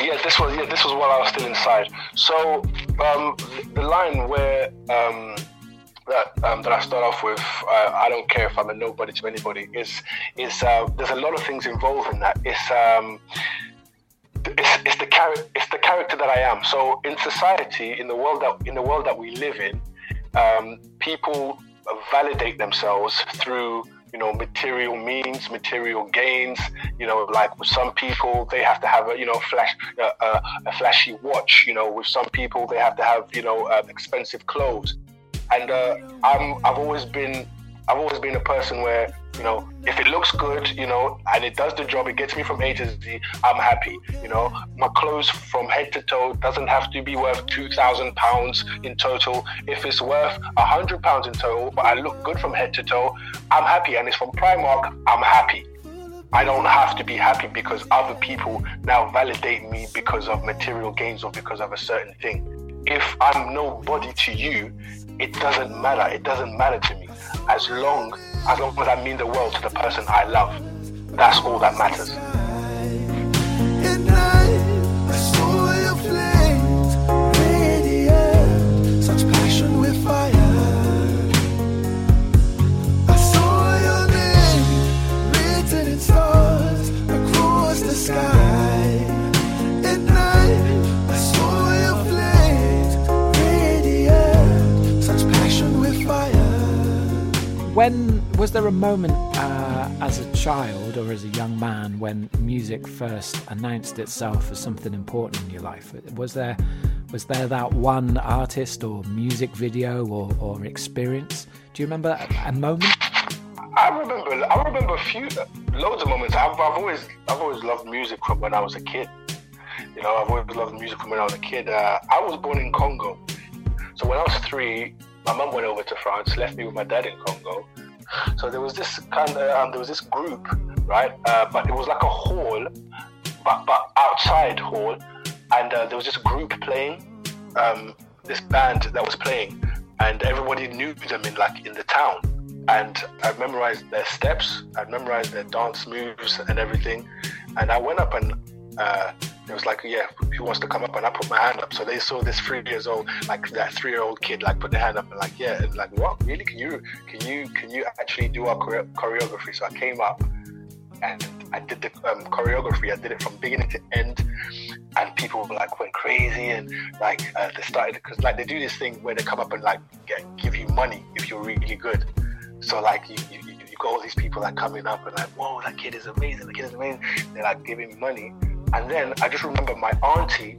Yeah, this was yeah, this was while I was still inside. So um, the line where um, that um, that I start off with, uh, I don't care if I'm a nobody to anybody. Is is uh, there's a lot of things involved in that. It's um, it's, it's the character it's the character that I am. So in society, in the world that in the world that we live in, um, people validate themselves through you know material means, material gains. You know, like with some people, they have to have a you know flash uh, uh, a flashy watch. You know, with some people, they have to have you know uh, expensive clothes. And uh, I'm I've always been I've always been a person where you know if it looks good, you know, and it does the job, it gets me from A to Z. I'm happy. You know, my clothes from head to toe doesn't have to be worth two thousand pounds in total. If it's worth a hundred pounds in total, but I look good from head to toe, I'm happy. And it's from Primark, I'm happy. I don't have to be happy because other people now validate me because of material gains or because of a certain thing. If I'm nobody to you, it doesn't matter. It doesn't matter to me. As long as long as I mean the world to the person I love, that's all that matters. At When was there a moment uh, as a child or as a young man when music first announced itself as something important in your life? Was there was there that one artist or music video or, or experience? Do you remember a, moment? I remember. I remember a few, loads of moments. I've, I've always, I've always loved music from when I was a kid. You know, I've always loved music from when I was a kid. Uh, I was born in Congo, so when I was three, my mum went over to France, left me with my dad in Congo. So there was this kind of, um, there was this group, right? Uh, but it was like a hall, but but outside hall, and uh, there was this group playing, um, this band that was playing, and everybody knew them in like in the town and I memorized their steps, I memorized their dance moves and everything. And I went up and uh, it was like, yeah, who wants to come up? And I put my hand up. So they saw this three years old, like that three year old kid, like put their hand up and like, yeah, and like, what? Really? Can you, can you, can you actually do our chore- choreography? So I came up and I did the um, choreography. I did it from beginning to end, and people like went crazy and like uh, they started because like they do this thing where they come up and like get, give you money if you're really good. So like you, you, you got all these people like coming up and like, whoa, that kid is amazing. The kid is amazing. They're like giving money, and then I just remember my auntie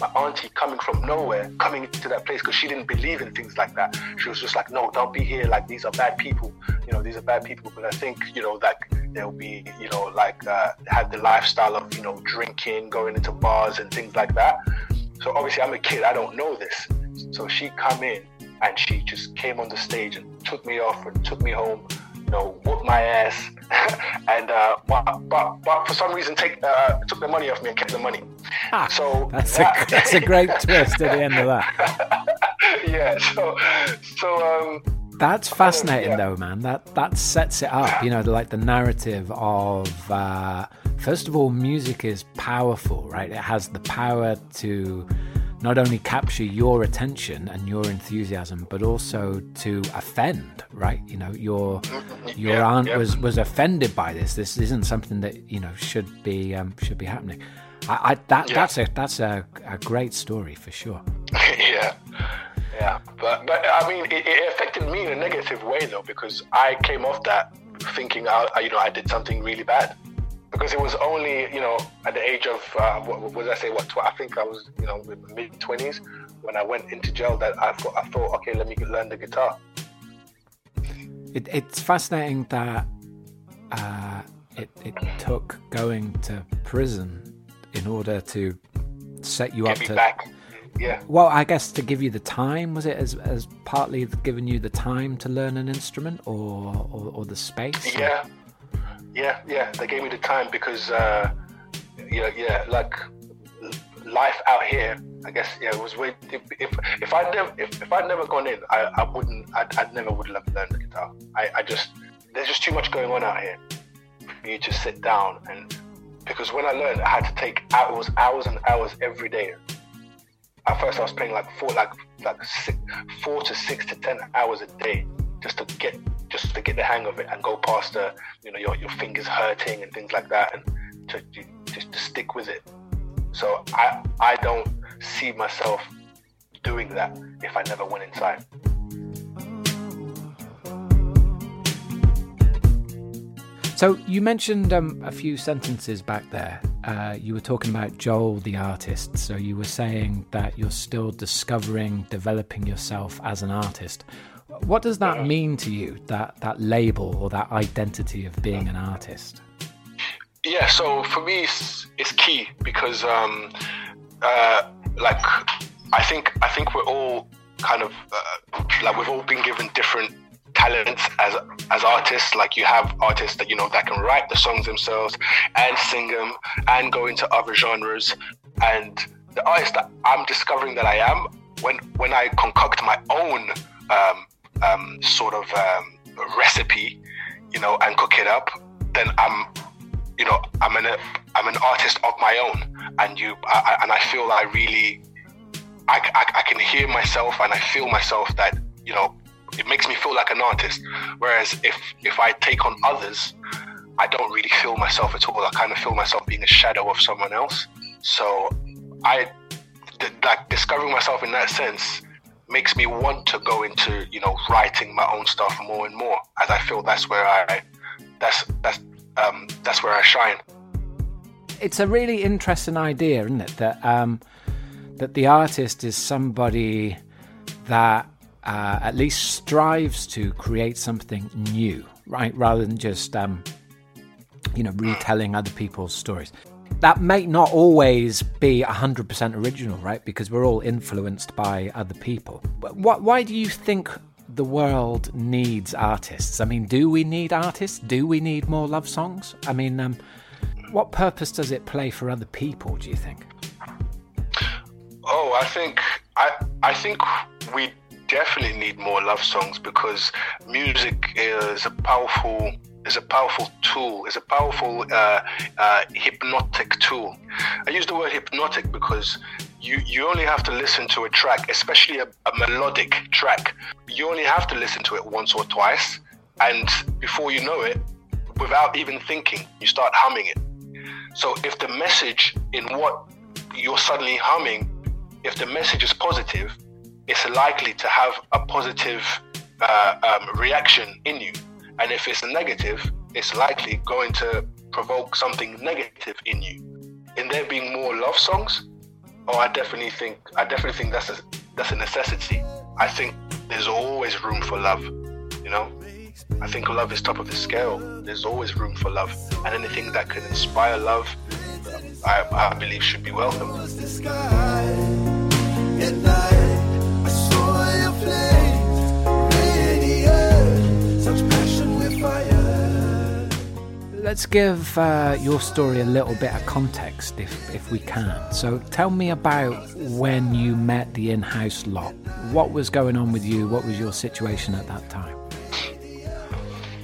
my auntie coming from nowhere, coming into that place because she didn't believe in things like that. She was just like, no, don't be here. Like these are bad people. You know, these are bad people. But I think you know, like they'll be, you know, like uh, have the lifestyle of you know drinking, going into bars and things like that. So obviously, I'm a kid. I don't know this. So she come in and she just came on the stage and took me off and took me home. You know, whoop my ass, [laughs] and uh, but, but but for some reason take uh, took the money off me and kept the money. Ah, so That's that- a [laughs] that's a great twist at the end of that. [laughs] yeah. So so um, That's fascinating, yeah. though, man. That that sets it up. You know, like the narrative of uh, first of all, music is powerful, right? It has the power to not only capture your attention and your enthusiasm, but also to offend, right? You know, your your Yeah, aunt yeah. was was offended by this. This isn't something that you know should be um, should be happening. I, I that Yeah. that's a that's a, a great story for sure. [laughs] yeah, yeah. But but I mean, it, it affected me in a negative way though because I came off that thinking I, I- you know I did something really bad because it was only you know at the age of uh, what, what did I say what tw- I think I was you know mid twenties when I went into jail that I thought I thought okay let me learn the guitar. It, it's fascinating that uh, it, it took going to prison in order to set you Get up to. back. Yeah. Well, I guess to give you the time was it as, as partly giving you the time to learn an instrument, or or, or the space? Yeah, yeah, yeah. They gave me the time because, uh, know, yeah, like life out here. I guess yeah, it was way. If if, if I'd never if, if I'd never gone in, I, I wouldn't. I'd, I'd never would have learned the guitar. I, I just there's just too much going on out here for you to sit down and because when I learned, I had to take hours, hours and hours every day. At first, I was playing like four, like like six, four to six to ten hours a day just to get just to get the hang of it and go past the, you know, your, your fingers hurting and things like that, and to just to stick with it. So I I don't see myself doing that if I never went inside. So you mentioned um, a few sentences back there. Uh, you were talking about Joel, the artist. So you were saying that you're still discovering, developing yourself as an artist. What does that mean to you? That that label or that identity of being an artist? Yeah, so for me, it's, it's key because, um, uh, like, I think I think we're all kind of uh, like we've all been given different talents as as artists. Like you have artists that you know that can write the songs themselves and sing them and go into other genres. And the artist that I'm discovering that I am when when I concoct my own um, um, sort of um, recipe, you know, and cook it up, then I'm you know, I'm an I'm an artist of my own, and you I, and I feel I really I, I, I can hear myself and I feel myself that you know it makes me feel like an artist. Whereas if if I take on others, I don't really feel myself at all. I kind of feel myself being a shadow of someone else. So I like discovering myself in that sense makes me want to go into you know writing my own stuff more and more as I feel that's where I that's that's um, that's where I shine. It's a really interesting idea, isn't it? That um, that the artist is somebody that uh, at least strives to create something new, right? Rather than just um, you know retelling other people's stories. That may not always be 100% original, right? Because we're all influenced by other people. But wh- why do you think the world needs artists? I mean, do we need artists? Do we need more love songs? I mean, um, what purpose does it play for other people, do you think? Oh, I think I I think we definitely need more love songs because music is a powerful is a powerful tool. Is a powerful uh, uh, hypnotic tool. I use the word hypnotic because you you only have to listen to a track, especially a, a melodic track. You only have to listen to it once or twice, and before you know it, without even thinking, you start humming it. So if the message in what you're suddenly humming, if the message is positive, it's likely to have a positive uh, um, reaction in you. And if it's negative, it's likely going to provoke something negative in you. In there being more love songs, oh, I definitely think I definitely think that's a that's a necessity. I think there's always room for love. You know, I think love is top of the scale. There's always room for love, and anything that can inspire love, I, I believe should be welcome. Let's give uh, your story a little bit of context, if if we can. So, tell me about when you met the in-house lot. What was going on with you? What was your situation at that time?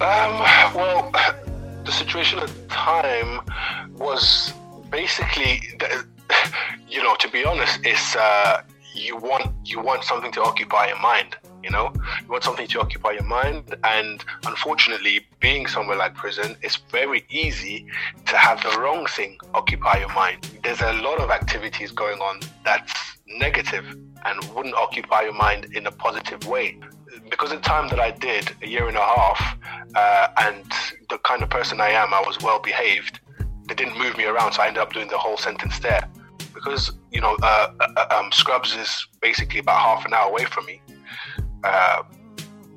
Um, well, the situation at the time was basically, you know, to be honest, it's uh, you want you want something to occupy your mind. You know, you want something to occupy your mind, and unfortunately, being somewhere like prison, it's very easy to have the wrong thing occupy your mind. There's a lot of activities going on that's negative and wouldn't occupy your mind in a positive way because the time that I did, a year and a half, uh, and the kind of person I am, I was well behaved. They didn't move me around, so I ended up doing the whole sentence there. Because you know, uh, uh, um, Scrubs is basically about half an hour away from me. Uh,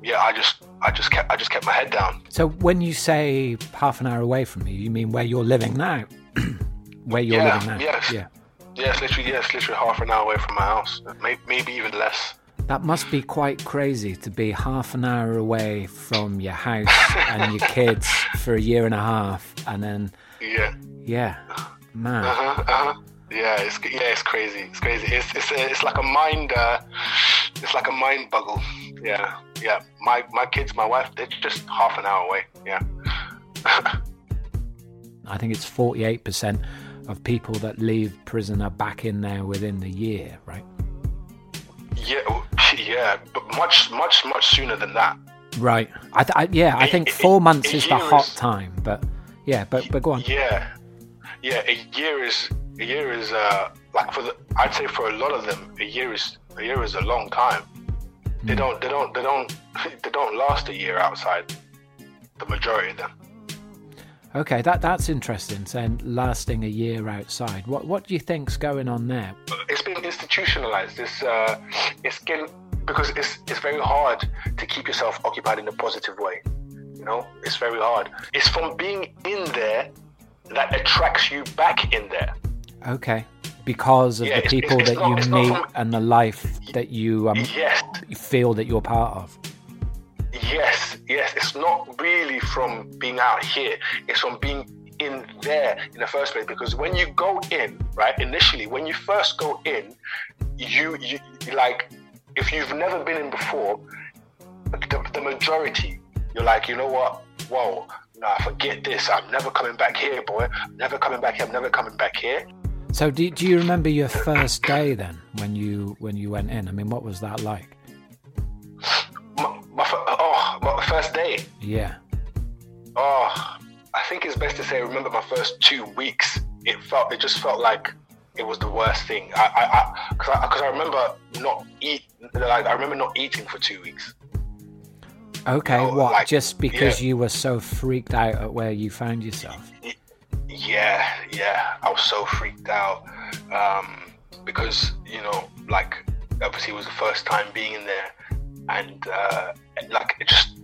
yeah, I just, I just kept, I just kept my head down. So, when you say half an hour away from you, you mean where you're living now? [clears throat] where you're Yeah, living now? yes. Yeah. It's literally, yes, literally half an hour away from my house, maybe, maybe even less. That must be quite crazy to be half an hour away from your house and your [laughs] kids for a year and a half, and then Yeah. yeah, man. Uh-huh, uh-huh. Yeah, it's yeah, it's crazy. It's crazy. It's it's it's like a mind. Uh, it's like a mind buggle. Yeah, yeah. My my kids, my wife, they're just half an hour away. Yeah. [laughs] I think it's forty-eight percent of people that leave prison are back in there within the year, right? Yeah, oh, [laughs] yeah, but much much much sooner than that. Right. I, th- I yeah, I A- think a- four months a is the hot is- time, but yeah, but but go on. Yeah, yeah. A year is a year is uh like for the I'd say for a lot of them a year is a year is a long time. They don't they don't they don't [laughs] they don't last a year outside. The majority of them. Okay, that that's interesting. Saying lasting a year outside. What what do you think's going on there? it's been institutionalized. It's uh, it's getting because it's it's very hard to keep yourself occupied in a positive way. You know, it's very hard. It's from being in there that attracts you back in there. Okay, because of Yeah, the people it's that not- you not meet and the life that you um, Yes, feel that you're part of. yes, yes. It's not really from being out here. It's from being in there in the first place. Because when you go in, right, initially, when you first go in, you you like if you've never been in before, the, the majority, you're like, you know what? Whoa, nah, forget this. I'm never coming back here, boy. I'm never coming back here. I'm never coming back here. So do, do you remember your first day then when you when you went in? I mean, what was that like? My, my, oh, my first day. Yeah. Oh, I think it's best to say. I remember my first two weeks. It felt. It just felt like it was the worst thing. I, I, because I, 'cause I remember not eat. Like I remember not eating for two weeks. Okay, know, what? like, Just because yeah. you were so freaked out at where you found yourself? Yeah, yeah. I was so freaked out um, because you know, like obviously it was the first time being in there, and uh, like it just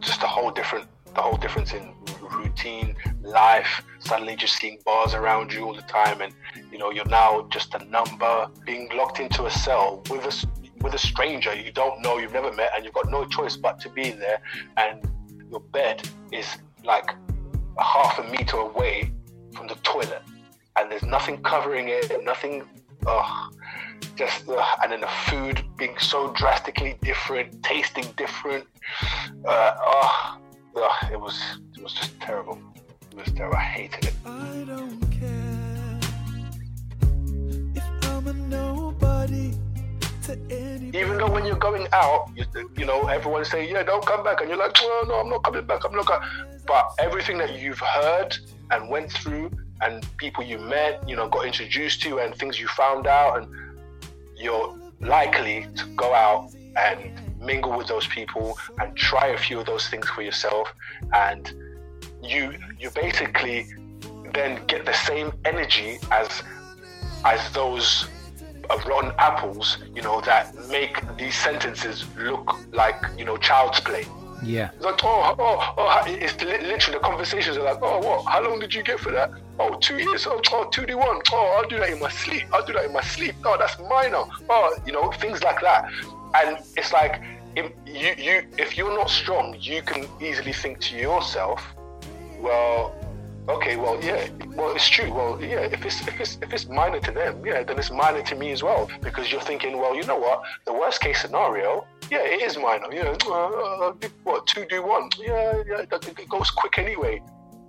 just a whole different the whole difference in routine life suddenly just seeing bars around you all the time and you know you're now just a number being locked into a cell with a with a stranger you don't know you've never met and you've got no choice but to be there and your bed is like a half a meter away from the toilet and there's nothing covering it nothing ugh, just and then the food being so drastically different tasting different uh, it was it was just terrible it was terrible I hated it I don't care if I'm a nobody even though when you're going out, you, you know, know, everyone say, yeah, don't come back, and you're like, well, no, I'm not coming back. I'm not. But everything that you've heard and went through, and people you met, you know, got introduced to, and things you found out, and you're likely to go out and mingle with those people and try a few of those things for yourself, and you you basically then get the same energy as as those uh, rotten apples, you know, that make these sentences look like you know child's play. Yeah. Like, oh, oh, oh, it's literally the conversations are like, oh, what? How long did you get for that? Oh, two years. Oh, oh, 2D1. Oh, I'll do that in my sleep. I'll do that in my sleep. Oh, that's minor. Oh, you know, things like that. And it's like, if you, you, if you're not strong, you can easily think to yourself, well, okay, well, yeah, well, it's true. Well, yeah, if it's if it's if it's minor to them, yeah, then it's minor to me as well. Because you're thinking, well, you know what? The worst case scenario, yeah, it is minor. You know, uh, uh, what two do one? Yeah, yeah, it it goes quick anyway.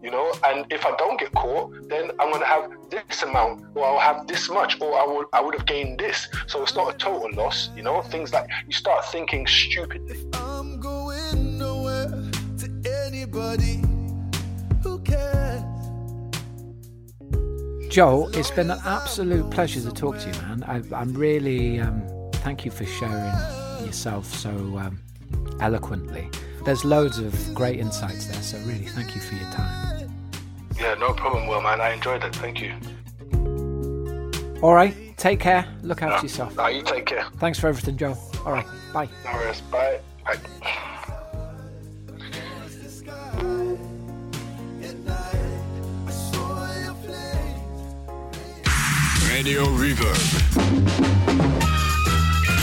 You know, and if I don't get caught, then I'm gonna have this amount, or I'll have this much, or I would I would have gained this. So it's not a total loss. You know, things like you start thinking stupidly. Joel, it's been an absolute pleasure to talk to you, man. I, I'm really um, thank you for sharing yourself so um, eloquently. There's loads of great insights there, so really thank you for your time. Yeah, no problem, Will, man. I enjoyed it. Thank you. All right, take care. Look after yourself. Nah, you take care. Thanks for everything, Joel. All right, bye. No worries. Bye. Bye. Radio Reverb.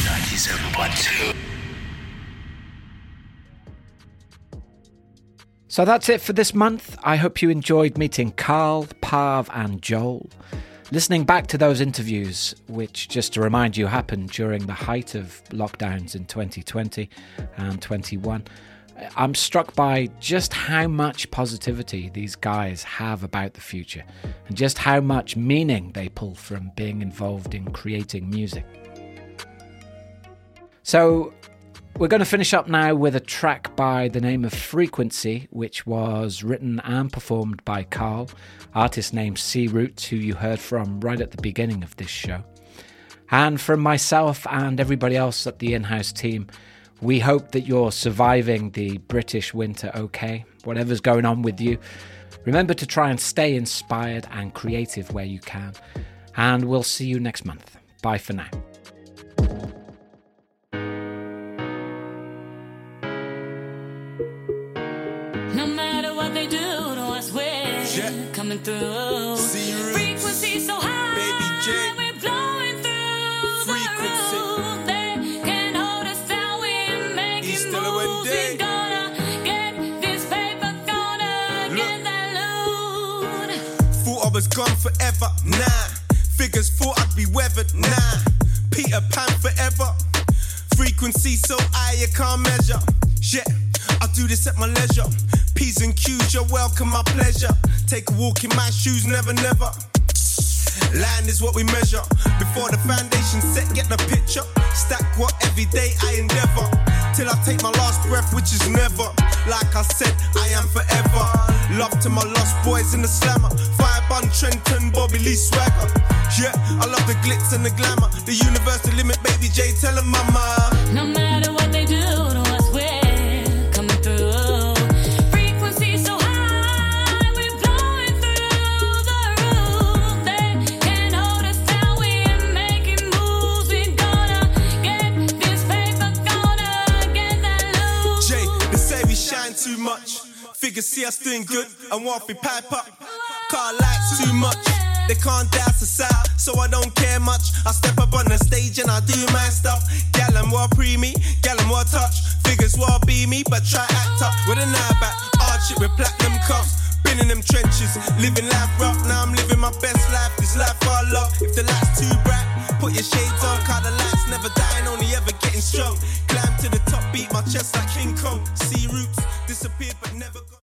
97.2. So that's it for this month. I hope you enjoyed meeting Carl, Parv, and Joel. Listening back to those interviews, which, just to remind you, happened during the height of lockdowns in 2020 and 21, I'm struck by just how much positivity these guys have about the future and just how much meaning they pull from being involved in creating music. So, we're going to finish up now with a track by the name of Frequency, which was written and performed by Carl, artist named C Roots, who you heard from right at the beginning of this show. And from myself and everybody else at the in house team, we hope that you're surviving the British winter okay, whatever's going on with you. Remember to try and stay inspired and creative where you can. And we'll see you next month. Bye for now. No matter what they do to us, we're coming through. Gone forever, nah. Figures thought I'd be weathered, nah. Peter Pan forever. Frequency so high you can't measure. Shit, I do this at my leisure. P's and Q's, you're welcome, my pleasure. Take a walk in my shoes, never, never. Land is what we measure. Before the foundation set, get the picture. Stack what every day I endeavor. Till I take my last breath, which is never. Like I said, I am forever. Love to my lost boys in the slammer. Bun, Trenton, Bobby Lee swagger. Yeah, I love the glitz and the glamour. The universe, the limit, baby J, tell 'em mama. No matter what they do to us, we're coming through. Frequency so high, we're blowing through the roof. They can't hold us down, we're making moves. We're gonna get this paper, gonna get that loot. Jay, they say we shine too much. Figures see us doing good and want to pipe up too much. They can't dance the out, so I don't care much. I step up on the stage and I do my stuff. Gal and more pre me, Gallum will touch. Figures will be me, but try act up with an eye back. Shit with platinum cuffs. Been in them trenches, living life rough. Now I'm living my best life. This life I love. If the light's too bright, put your shades on. Cause the light's never dying, only ever getting strong. Climb to the top, beat my chest like King Kong. See roots disappear, but never. go.